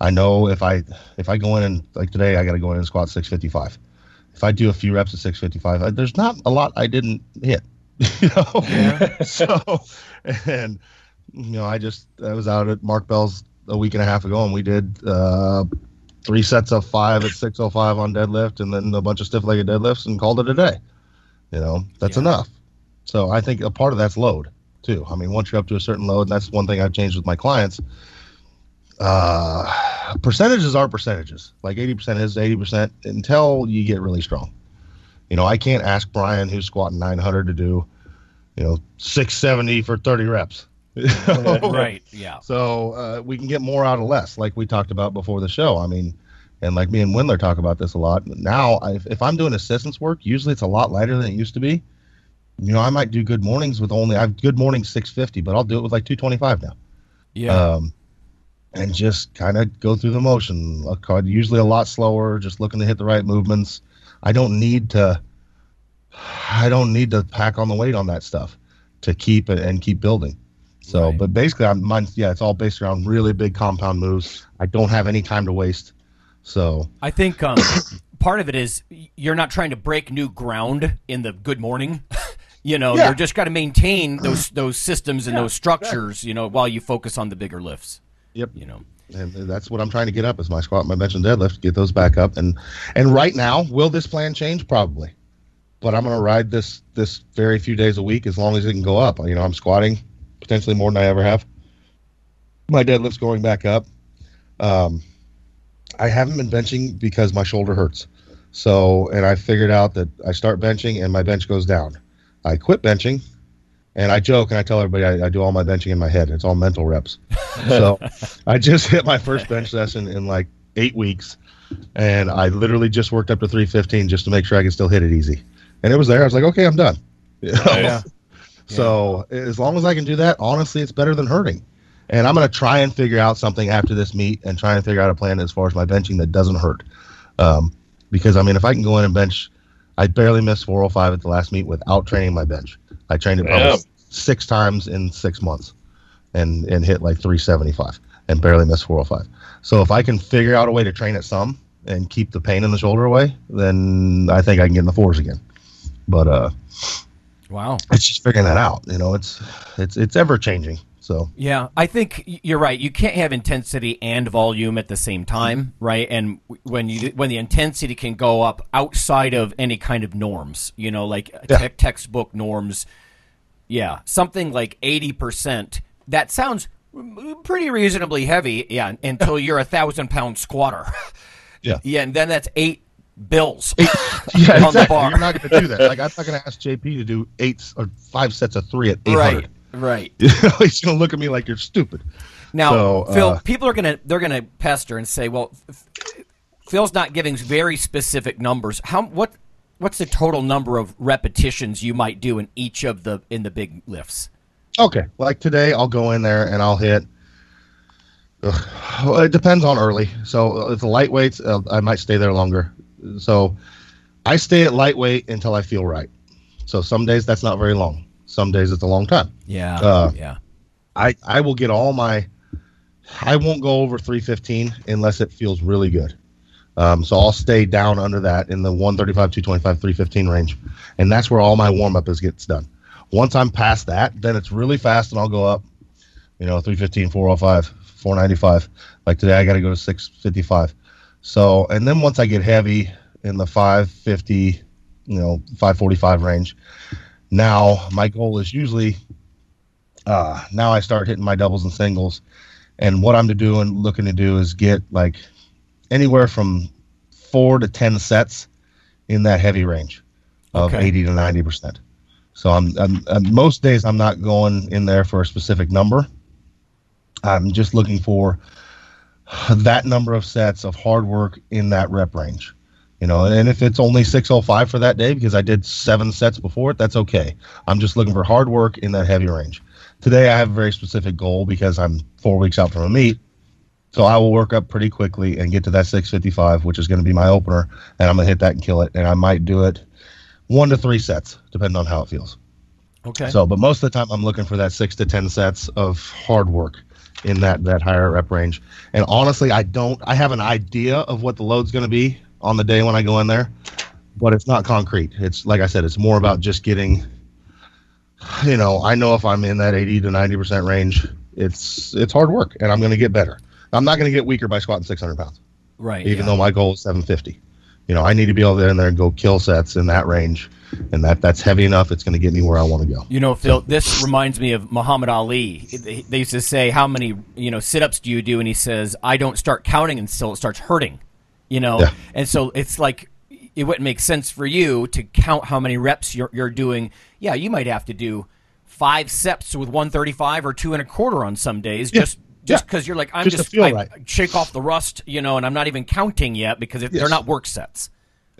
Speaker 2: I know if I if I go in and like today, I got to go in and squat 655 if I do a few reps at 655, I, there's not a lot I didn't hit. You know, yeah. so and you know, I just I was out at Mark Bell's a week and a half ago, and we did uh, three sets of five at 605 on deadlift, and then a bunch of stiff-legged deadlifts, and called it a day. You know, that's yeah. enough. So I think a part of that's load too. I mean, once you're up to a certain load, and that's one thing I've changed with my clients. Uh, percentages are percentages. Like 80% is 80% until you get really strong. You know, I can't ask Brian, who's squatting 900, to do, you know, 670 for 30 reps.
Speaker 1: right. Yeah.
Speaker 2: So uh, we can get more out of less, like we talked about before the show. I mean, and like me and Wendler talk about this a lot. Now, I, if I'm doing assistance work, usually it's a lot lighter than it used to be. You know, I might do good mornings with only I've good mornings 650, but I'll do it with like 225 now.
Speaker 1: Yeah.
Speaker 2: Um, and just kind of go through the motion. Usually a lot slower, just looking to hit the right movements. I don't need to. I don't need to pack on the weight on that stuff to keep it and keep building. So, right. but basically, I'm mine. Yeah, it's all based around really big compound moves. I don't have any time to waste. So,
Speaker 1: I think um, part of it is you're not trying to break new ground in the good morning. you know, yeah. you're just got to maintain those those systems and yeah, those structures. You know, while you focus on the bigger lifts.
Speaker 2: Yep.
Speaker 1: You know.
Speaker 2: And that's what I'm trying to get up is my squat, my bench, and deadlift. Get those back up, and and right now, will this plan change? Probably, but I'm going to ride this this very few days a week as long as it can go up. You know, I'm squatting potentially more than I ever have. My deadlift's going back up. Um, I haven't been benching because my shoulder hurts. So, and I figured out that I start benching and my bench goes down. I quit benching and I joke and I tell everybody I, I, do all my benching in my head. It's all mental reps. so I just hit my first bench session in like eight weeks, and I literally just worked up to 315 just to make sure I could still hit it easy. And it was there. I was like, okay, I'm done. You know? yeah. So as long as I can do that, honestly, it's better than hurting. and I'm going to try and figure out something after this meet and try and figure out a plan as far as my benching that doesn't hurt. Um, because I mean, if I can go in and bench, I barely missed 405 at the last meet without training my bench. I trained it probably
Speaker 3: Damn.
Speaker 2: six times in six months, and and hit like 375 and barely missed 405. So if I can figure out a way to train it some and keep the pain in the shoulder away, then I think I can get in the fours again. But uh,
Speaker 1: Wow.
Speaker 2: it's just figuring that out. You know, it's it's it's ever changing. So
Speaker 1: Yeah, I think you're right. You can't have intensity and volume at the same time, right? And when you when the intensity can go up outside of any kind of norms, you know, like
Speaker 2: Yeah.
Speaker 1: te- textbook norms. Yeah, something like eighty percent. That sounds pretty reasonably heavy. Yeah, until you're a thousand pound squatter.
Speaker 2: Yeah.
Speaker 1: yeah, and then that's eight bills.
Speaker 2: yeah,
Speaker 1: on the
Speaker 2: exactly.
Speaker 1: bar.
Speaker 2: You're not going to do that. Like I'm not going to ask JP to do eight or five sets of three at 800.
Speaker 1: right, right.
Speaker 2: He's going to look at me like you're stupid.
Speaker 1: Now,
Speaker 2: So,
Speaker 1: Phil,
Speaker 2: uh,
Speaker 1: people are gonna they're gonna pester and say, "Well, F- Phil's not giving very specific numbers. How what what's the total number of repetitions you might do in each of the in the big lifts?"
Speaker 2: Okay, like today, I'll go in there and I'll hit. Well, it depends on early. So if the lightweights, uh, I might stay there longer. So I stay at lightweight until I feel right. So some days that's not very long. Some days it's a long time.
Speaker 1: Yeah,
Speaker 2: Uh,
Speaker 1: yeah,
Speaker 2: I I will get all my. I won't go over 315 unless it feels really good. Um, so I'll stay down under that in the 135, 225, 315 range, and that's where all my warm up is gets done. Once I'm past that, then it's really fast, and I'll go up. You know, 315, 405, 495. Like today, I got to go to 655. So, and then once I get heavy in the 550, you know, 545 range, now my goal is usually uh, now I start hitting my doubles and singles. And what I'm to do and looking to do is get like anywhere from four to 10 sets in that heavy range of
Speaker 1: Okay.
Speaker 2: 80 to 90%. So I'm, I'm, I'm, most days I'm not going in there for a specific number. I'm just looking for that number of sets of hard work in that rep range. You know, and if it's only 605 for that day because I did seven sets before it, that's okay. I'm just looking for hard work in that heavy range. Today I have a very specific goal because I'm four weeks out from a meet. So I will work up pretty quickly and get to that 655, which is going to be my opener, and I'm going to hit that and kill it. And I might do it one to three sets, depending on how it feels.
Speaker 1: okay.
Speaker 2: So, but most of the time, I'm looking for that six to ten sets of hard work in that that higher rep range. And honestly, I don't. I have an idea of what the load's going to be on the day when I go in there, but it's not concrete. It's like I said, it's more about just getting. You know, I know if I'm in that 80 to 90 percent range, it's it's hard work, and I'm going to get better. I'm not going to get weaker by squatting 600 pounds,
Speaker 1: right.
Speaker 2: even
Speaker 1: yeah.
Speaker 2: though my goal is 750. You know, I need to be able to get in there and go kill sets in that range, and that that's heavy enough. It's going to get me where I want to go.
Speaker 1: You know, Phil, this reminds me of Muhammad Ali. They they used to say, "How many you know sit-ups do you do?" And he says, "I don't start counting until it starts hurting." You know,
Speaker 2: Yeah.
Speaker 1: and so it's like it wouldn't make sense for you to count how many reps you're you're doing. Yeah, you might have to do five sets with 135 or two and a quarter on some days,
Speaker 2: Yeah.
Speaker 1: just just
Speaker 2: Yeah.
Speaker 1: because you're like I'm
Speaker 2: Just
Speaker 1: just, I,
Speaker 2: right.
Speaker 1: Shake off the rust, you know, and I'm not even counting yet because it, they're not work sets.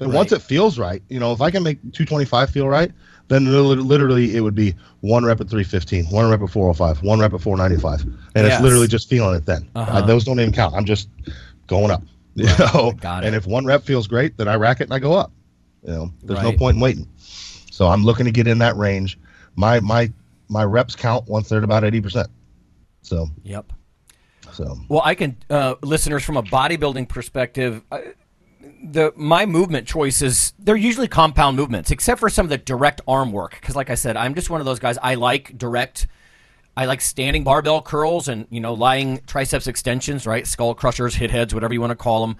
Speaker 2: And once it feels right, you know, if I can make 225 feel right, then literally it would be one rep at 315, one rep at 405, one rep at 495. And
Speaker 1: Yes.
Speaker 2: it's literally just feeling it then.
Speaker 1: Uh-huh.
Speaker 2: Uh, those don't even count. I'm just going up. You know?
Speaker 1: Got it.
Speaker 2: And if one rep feels great, then I rack it and I go up. You know, there's no point in waiting. So I'm looking to get in that range. My my my reps count once they're at about 80%. So,
Speaker 1: Yep.
Speaker 2: so
Speaker 1: Well, I can, uh, listeners, from a bodybuilding perspective, uh, the my movement choices they're usually compound movements, except for some of the direct arm work. Because, like I said, I'm just one of those guys. I like direct. I like standing barbell curls and you know lying triceps extensions, right? Skull crushers, hit heads, whatever you want to call them.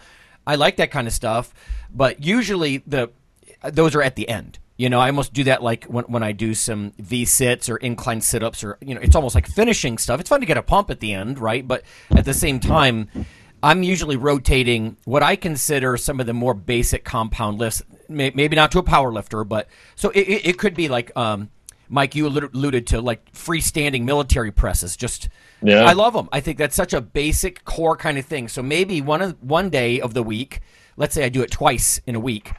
Speaker 1: I like that kind of stuff, but usually the those are at the end. You know, I almost do that like when, when I do some V sits or incline sit ups, or you know, it's almost like finishing stuff. It's fun to get a pump at the end, right? But at the same time, I'm usually rotating what I consider some of the more basic compound lifts. May, maybe not to a power lifter, but so it, it, could be like um, Mike, you alluded to like freestanding military presses. Just
Speaker 3: Yeah.
Speaker 1: I love them. I think that's such a basic core kind of thing. So maybe one of one day of the week, let's say I do it twice in a week.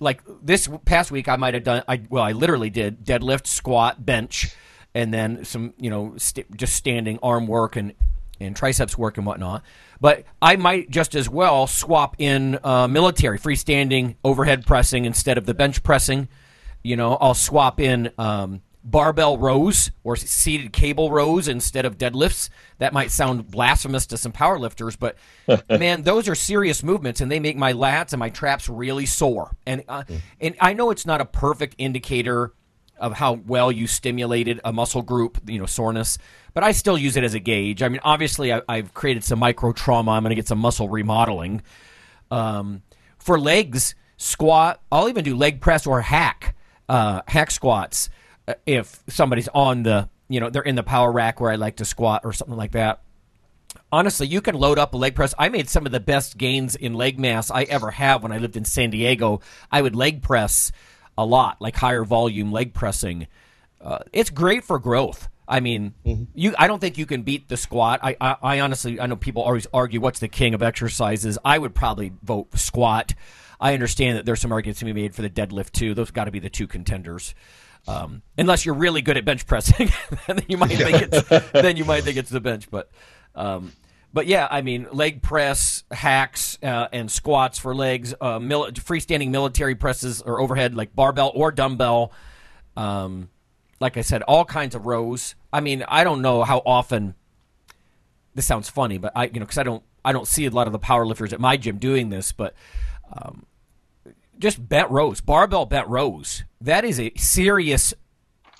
Speaker 1: Like this past week, I might have done. I well, I literally did deadlift, squat, bench, and then some you know st- just standing arm work and and triceps work and whatnot. But I might just as well swap in uh, military freestanding overhead pressing instead of the bench pressing. You know, I'll swap in um, barbell rows or seated cable rows instead of deadlifts. That might sound blasphemous to some powerlifters, but man, those are serious movements, and they make my lats and my traps really sore. And uh, and I know it's not a perfect indicator of how well you stimulated a muscle group, you know, soreness. But I still use it as a gauge. I mean, obviously, I, have created some micro trauma. I'm going to get some muscle remodeling. Um, for legs, squat, I'll even do leg press or hack, uh, hack squats uh, if somebody's on the, you know, they're in the power rack where I like to squat or something like that. Honestly, you can load up a leg press. I made some of the best gains in leg mass I ever have when I lived in San Diego. I would leg press a lot, like higher volume leg pressing. Uh, it's great for growth. I mean, mm-hmm. you. I don't think you can beat the squat. I, I, I, honestly, I know people always argue what's the king of exercises. I would probably vote squat. I understand that there's some arguments to be made for the deadlift too. Those got to be the two contenders. Um, unless you're really good at bench pressing, then you might think it's then you might think it's the bench. But um, but yeah, I mean, leg press, hacks, uh, and squats for legs, uh, mil- freestanding military presses or overhead, like barbell or dumbbell. Um, like I said, all kinds of rows. I mean, I don't know how often. This sounds funny, but I, you know, because I don't, I don't see a lot of the power lifters at my gym doing this, but um, just bent rows, barbell bent rows. That is a serious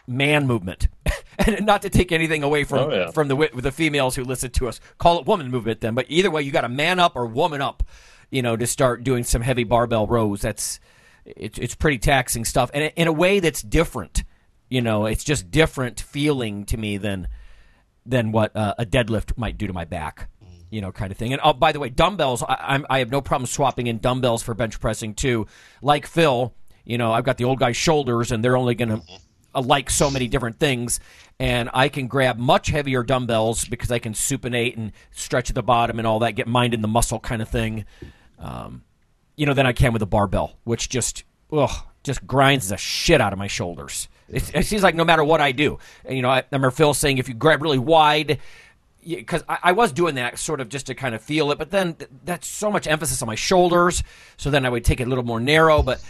Speaker 1: man movement. and not to take anything away from oh, yeah. from the the females who listen to us, call it woman movement then. But either way, you got to man up or woman up, you know, to start doing some heavy barbell rows. That's it's it's pretty taxing stuff, and in a way that's different. You know, it's just different feeling to me than than what uh, a deadlift might do to my back. You know, kind of thing. And oh, by the way, dumbbells. I, I have no problem swapping in dumbbells for bench pressing too. Like Phil, you know, I've got the old guy's shoulders, and they're only going to like so many different things. And I can grab much heavier dumbbells because I can supinate and stretch at the bottom and all that, get mind in the muscle kind of thing. Um, you know, than I can with a barbell, which just, ugh, just grinds the shit out of my shoulders. It, it seems like no matter what I do, and, you know, I remember Phil saying if you grab really wide, because I, I, was doing that sort of just to kind of feel it, but then th- that's so much emphasis on my shoulders. So then I would take it a little more narrow, but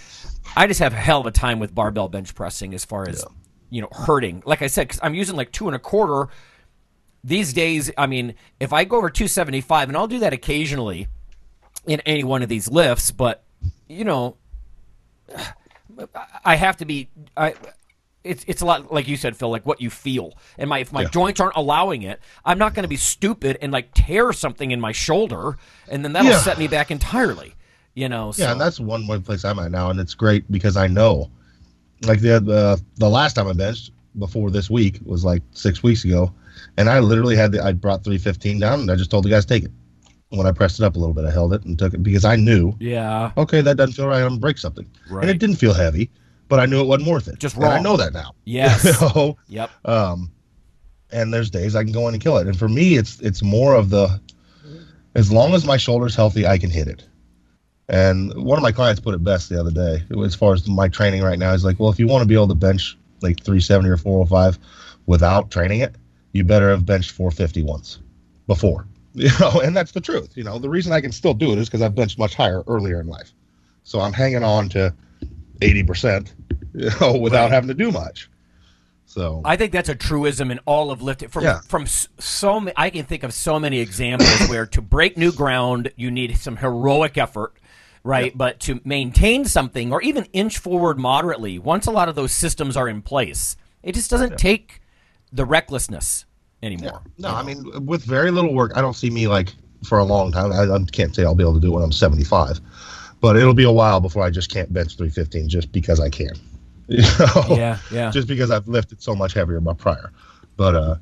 Speaker 1: I just have a hell of a time with barbell bench pressing as far as yeah. you know hurting. Like I said, because I'm using like two and a quarter these days. I mean, if I go over 275, and I'll do that occasionally in any one of these lifts, but you know, I have to be. I, it's it's a lot like you said, Phil, like what you feel. And my if my yeah. joints aren't allowing it, I'm not going to be stupid and like tear something in my shoulder, and then that'll yeah. set me back entirely. You know.
Speaker 2: So. Yeah, and that's one one place I'm at now, and it's great because I know, like the the the last time I benched before this week was like six weeks ago, and I literally had the I brought 315 down, and I just told the guys take it. When I pressed it up a little bit, I held it and took it because I knew.
Speaker 1: Yeah.
Speaker 2: Okay, that doesn't feel right. I'm gonna break something, right. and it didn't feel heavy, but I knew it wasn't worth it.
Speaker 1: Just wrong.
Speaker 2: And I know that now.
Speaker 1: Yes.
Speaker 2: so,
Speaker 1: yep.
Speaker 2: Um, and there's days I can go in and kill it, and for me, it's it's more of the as long as my shoulder's healthy, I can hit it. And one of my clients put it best the other day, as far as my training right now. He's like, well, if you want to be able to bench like 370 or 405 without training it, you better have benched 450 once before. You know, and that's the truth. You know, the reason I can still do it is because I've benched much higher earlier in life. So I'm hanging on to 80%, you oh, know, without right. having to do much. So
Speaker 1: I think that's a truism in all of lifting. From yeah. from so many, I can think of so many examples where to break new ground you need some heroic effort right? But to maintain something or even inch forward moderately, once a lot of those systems are in place, it just doesn't take the recklessness anymore.
Speaker 2: Yeah. No, I mean, with very little work, I don't see me like for a long time. I, I, can't say I'll be able to do it when I'm 75, but it'll be a while before I just can't bench 315 just because I can.
Speaker 1: You know? Yeah, yeah.
Speaker 2: Just because I've lifted so much heavier my prior. But uh,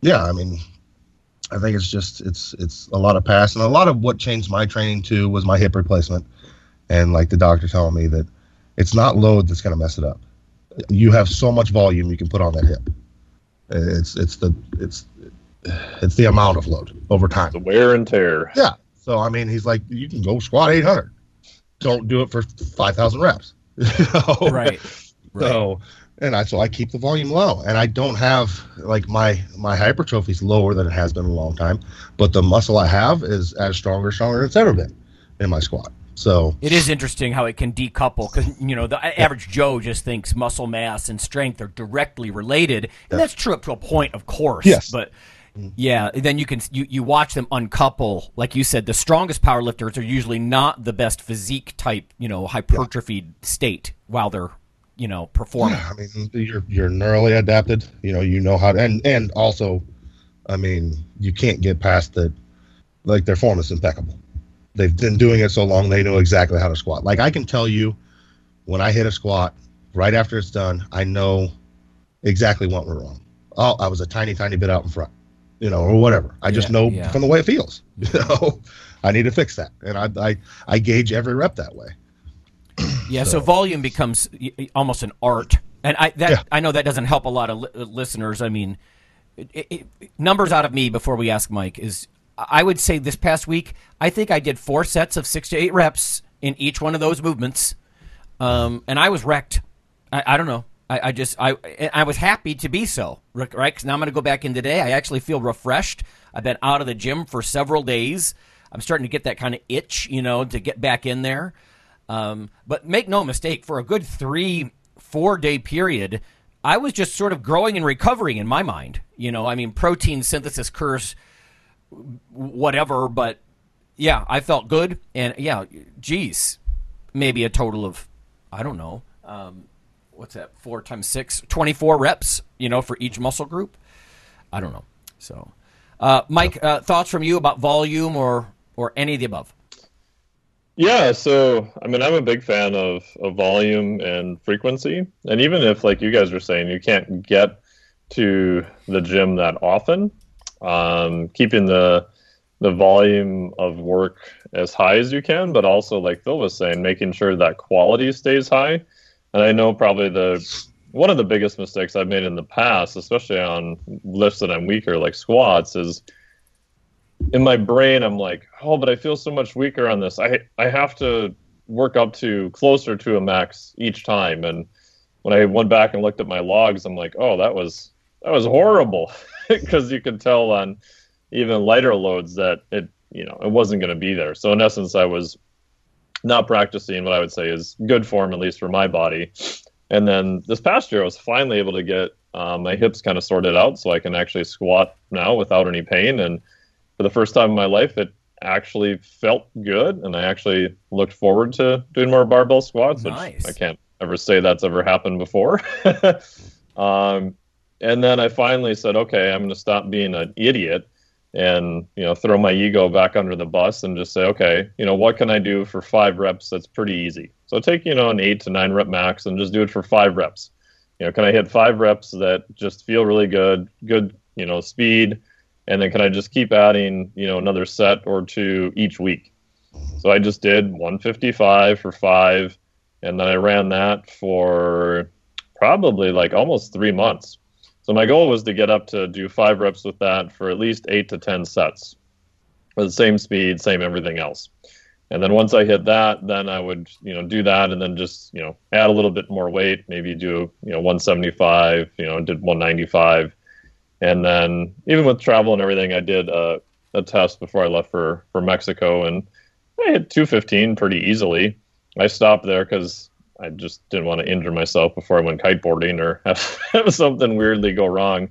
Speaker 2: yeah, I mean, I think it's just it's it's a lot of pass and a lot of what changed my training too was my hip replacement, and like the doctor telling me that it's not load that's going to mess it up. You have so much volume you can put on that hip. It's it's the it's it's the amount of load over time.
Speaker 3: The wear and tear.
Speaker 2: Yeah. So I mean, he's like, you can go squat 800. Don't do it for 5,000 reps.
Speaker 1: right. right.
Speaker 2: So and I so I keep the volume low, and I don't have like my my hypertrophy is lower than it has been in a long time, but the muscle I have is as stronger, stronger than it's ever been in my squat. So
Speaker 1: It is interesting how it can decouple because you know the average Joe just thinks muscle mass and strength are directly related, and that's true up to a point, of course.
Speaker 2: Yes.
Speaker 1: but Mm. yeah, then you can you, you watch them uncouple. Like you said, the strongest powerlifters are usually not the best physique type, you know, hypertrophied state while they're you know performing.
Speaker 2: I mean, you're you're neurally adapted. You know, you know how, to, and and also, I mean, you can't get past the, like their form is impeccable. They've been doing it so long, they know exactly how to squat. Like I can tell you, when I hit a squat, right after it's done, I know exactly what went wrong. Oh, I was a tiny, tiny bit out in front, you know, or whatever. I just
Speaker 1: Yeah,
Speaker 2: know
Speaker 1: yeah.
Speaker 2: from the way it feels. You know, I need to fix that, and I I I gauge every rep that way.
Speaker 1: Yeah, so, volume becomes almost an art, and I that
Speaker 2: Yeah.
Speaker 1: I know that doesn't help a lot of li- uh, listeners. I mean, it, it- numbers out of me before we ask Mike is I would say this past week I think I did four sets of six to eight reps in each one of those movements, um, and I was wrecked. I, I don't know. I, I just I I was happy to be so right because now I'm going to go back in today. I actually feel refreshed. I've been out of the gym for several days. I'm starting to get that kind of itch, you know, to get back in there. Um, but make no mistake, for a good three, four day period, I was just sort of growing and recovering in my mind. You know, I mean, protein synthesis curse, whatever, but yeah, I felt good. And yeah, geez, maybe a total of, I don't know, um, what's that, four times six, 24 reps, you know, for each muscle group. I don't know. So, uh, Mike, uh, thoughts from you about volume or, or any of the above?
Speaker 3: Yeah, so I mean, I'm a big fan of, of volume and frequency. And even if, like you guys were saying, you can't get to the gym that often, um, keeping the the volume of work as high as you can, but also, like Phil was saying, making sure that quality stays high. And I know probably the one of the biggest mistakes I've made in the past, especially on lifts that I'm weaker, like squats, is in my brain i'm like oh but i feel so much weaker on this. I i have to work up to closer to a max each time. And when i went back and looked at my logs i'm like oh that was that was horrible. Because you can tell on even lighter loads that it you know it wasn't going to be there. So in essence i was not practicing what i would say is good form at least for my body. And then this past year i was finally able to get uh, my hips kind of sorted out so i can actually squat now without any pain. And for the first time in my life, it actually felt good, and I actually looked forward to doing more barbell squats, which I can't ever say that's ever happened before. um, and then I finally said, okay, I'm going to stop being an idiot and you know throw my ego back under the bus and just say, okay, you know what can I do for five reps? That's pretty easy. So take you know an eight to nine rep max and just do it for five reps. You know, can I hit five reps that just feel really good, good you know speed and then can I just keep adding, you know, another set or two each week? So I just did 155 for five, and then I ran that for probably like almost three months. So my goal was to get up to do five reps with that for at least eight to ten sets, with the same speed, same everything else. And then once I hit that, then I would, you know, do that and then just, you know, add a little bit more weight, maybe do, you know, 175, you know, did 195 and then even with travel and everything, I did a, a test before I left for, for Mexico, and I hit 215 pretty easily. I stopped there because I just didn't want to injure myself before I went kiteboarding or have, have something weirdly go wrong.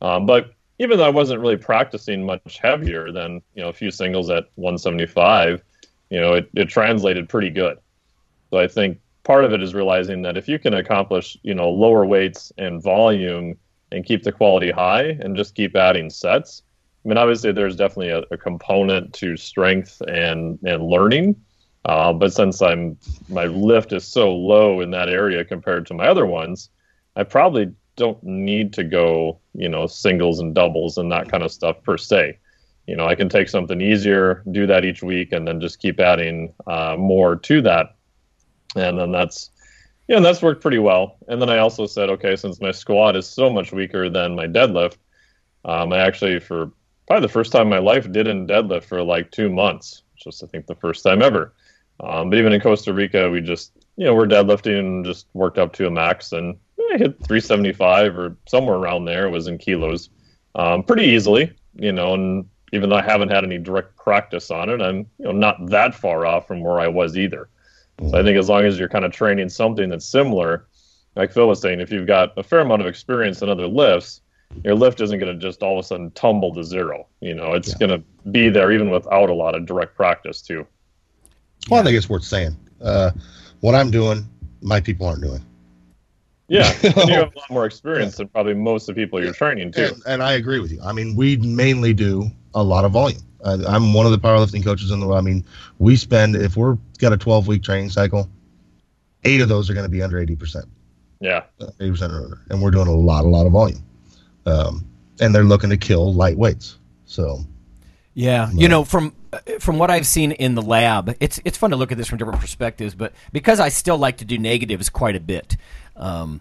Speaker 3: Um, but even though I wasn't really practicing much heavier than you know a few singles at 175, you know it, it translated pretty good. So I think part of it is realizing that if you can accomplish you know lower weights and volume and keep the quality high and just keep adding sets. I mean, obviously, there's definitely a, a component to strength and and learning, uh, but since I'm my lift is so low in that area compared to my other ones, I probably don't need to go you know singles and doubles and that kind of stuff per se. You know, I can take something easier, do that each week, and then just keep adding uh, more to that, and then that's yeah, and that's worked pretty well. And then I also said, okay, since my squat is so much weaker than my deadlift, um, I actually, for probably the first time in my life, didn't deadlift for like two months, was, I think, the first time ever. Um, but even in Costa Rica, we just, you know, we're deadlifting and just worked up to a max and I hit 375 or somewhere around there. It was in kilos, um, pretty easily, you know. And even though I haven't had any direct practice on it, I'm you know not that far off from where I was either. So I think as long as you're kind of training something that's similar, like Phil was saying, if you've got a fair amount of experience in other lifts, your lift isn't going to just all of a sudden tumble to zero. You know, it's going to be there even without a lot of direct practice too.
Speaker 2: Well, I think it's worth saying. Uh, what I'm doing, my people aren't doing.
Speaker 3: Yeah, and you have a lot more experience than probably most of the people you're training too.
Speaker 2: And, and I agree with you. I mean, we mainly do a lot of volume. Uh, I'm one of the powerlifting coaches in the world. I mean, we spend if we're got a 12 week training cycle, eight of those are going to be under 80 percent,
Speaker 3: Yeah,
Speaker 2: 80 percent or under, and we're doing a lot, a lot of volume. Um, and they're looking to kill light weights. So
Speaker 1: Yeah, you know from from what I've seen in the lab, it's it's fun to look at this from different perspectives. But because I still like to do negatives quite a bit, um,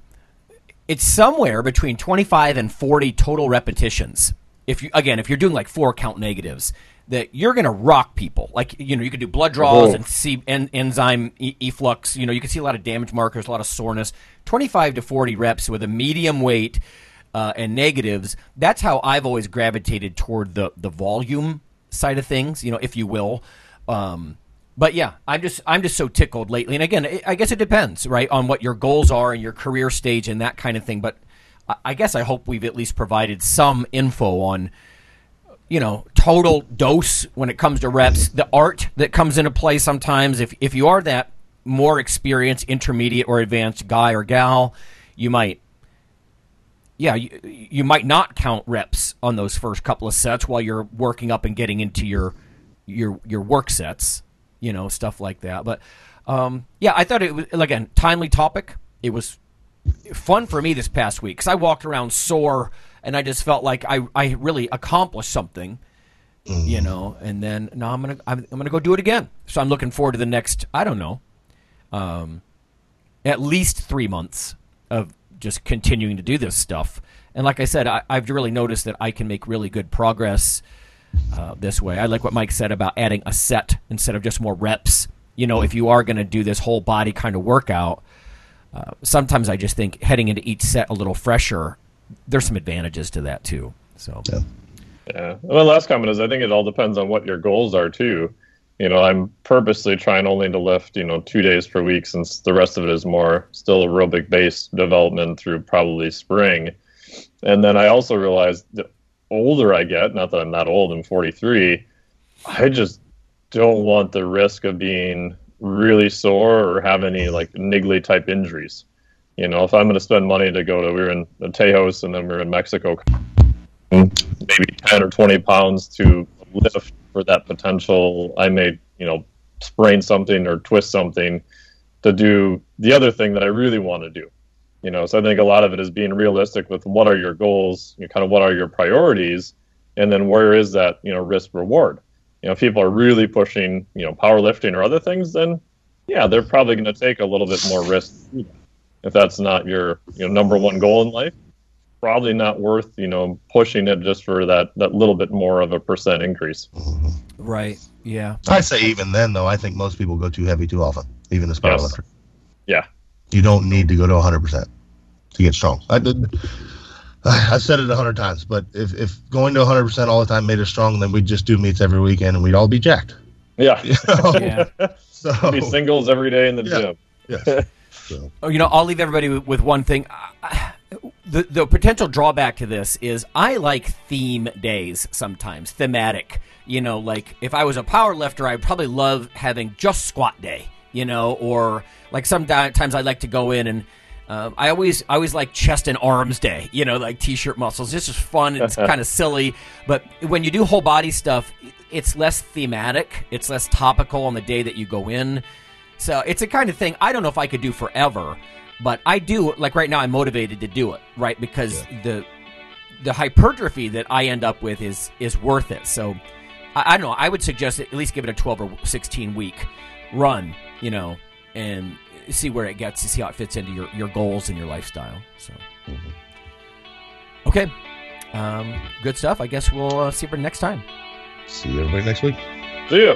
Speaker 1: it's somewhere between twenty five and forty total repetitions. If you again, if you're doing like four count negatives, that you're going to rock people. Like you know, you can do blood draws
Speaker 5: Oh.
Speaker 1: and see en- enzyme e- efflux. You know, you can see a lot of damage markers, a lot of soreness. Twenty five to forty reps with a medium weight uh, and negatives. That's how I've always gravitated toward the the volume side of things. You know, if you will. Um, but yeah, I'm just I'm just so tickled lately. And again, I- guess it depends, right, on what your goals are and your career stage and that kind of thing. But I- I guess I hope we've at least provided some info on you know, total dose when it comes to reps, the art that comes into play sometimes. If if you are that more experienced, intermediate, or advanced guy or gal, you might, yeah, you, you might not count reps on those first couple of sets while you're working up and getting into your your your work sets, you know, stuff like that. But um, yeah, I thought it was again a timely topic. It was fun for me this past week because I walked around sore and I just felt like I, I really accomplished something, you know. And then now I'm gonna I'm, I'm gonna go do it again. So I'm looking forward to the next I don't know, um, at least three months of just continuing to do this stuff. And like I said, I, I've really noticed that I can make really good progress uh, this way. I like what Mike said about adding a set instead of just more reps. You know, if you are going to do this whole body kind of workout, uh, sometimes I just think heading into each set a little fresher, there's some advantages to that too. So,
Speaker 3: Yeah. Well, the last comment is I think it all depends on what your goals are too. You know, I'm purposely trying only to lift, you know, two days per week since the rest of it is more still aerobic based development through probably spring. And then I also realized the older I get, not that I'm that old, I'm 43, I just don't want the risk of being really sore or have any like niggly type injuries. You know, if I'm going to spend money to go to, we were in Tejas and then we were in Mexico maybe 10 or 20 pounds to lift for that potential. I may you know sprain something or twist something to do the other thing that i really want to do. You know so i think a lot of it is being realistic with what are your goals you know, kind of what are your priorities and then where is that you know risk reward? You know if people are really pushing you know powerlifting or other things then yeah they're probably going to take a little bit more risk if that's not your you know number one goal in life probably not worth you know pushing it just for that that little bit more of a percent increase.
Speaker 1: right, yeah,
Speaker 2: I say even then though, I think most people go too heavy too often, even as
Speaker 3: Yes.
Speaker 2: powerlifter.
Speaker 3: Yeah,
Speaker 2: You don't need to go to 100 percent to get strong. I did. I've said it a hundred times, but if, if going to 100 percent all the time made us strong, then we'd just do meets every weekend and we'd all be jacked.
Speaker 3: yeah.
Speaker 2: You know?
Speaker 1: yeah.
Speaker 2: So
Speaker 3: Be singles every day in the
Speaker 2: Yeah.
Speaker 3: gym.
Speaker 2: yes. So
Speaker 1: Oh, you know, I'll leave everybody with, with one thing. I- The the potential drawback to this is I like theme days sometimes, thematic. You know, like if I was a power lifter, I'd probably love having just squat day. You know, or like sometimes I like to go in and. Uh, I always, I always like chest and arms day. You know, like t-shirt muscles. It's just fun. It's kind of silly, but when you do whole body stuff, it's less thematic. It's less topical on the day that you go in. So it's a kind of thing I don't know if I could do forever, but I do. Like right now, I'm motivated to do it, right? Because the the hypertrophy that I end up with is is worth it. So I, I don't know. I would suggest at least give it a 12 or 16 week run, you know, and see where it gets to see how it fits into your your goals and your lifestyle. So okay, um, good stuff. I guess we'll uh, see you for next time.
Speaker 2: see you everybody next week.
Speaker 3: See ya.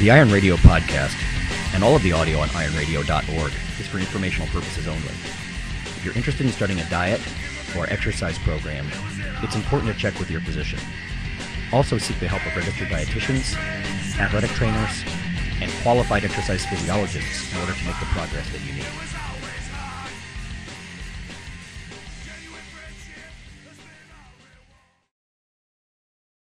Speaker 1: The Iron Radio podcast and all of the audio on ironradio.org is for informational purposes only. If you're interested in starting a diet or exercise program, it's important to check with your physician. Also seek the help of registered dietitians, athletic trainers, and qualified exercise physiologists in order to make the progress that you need.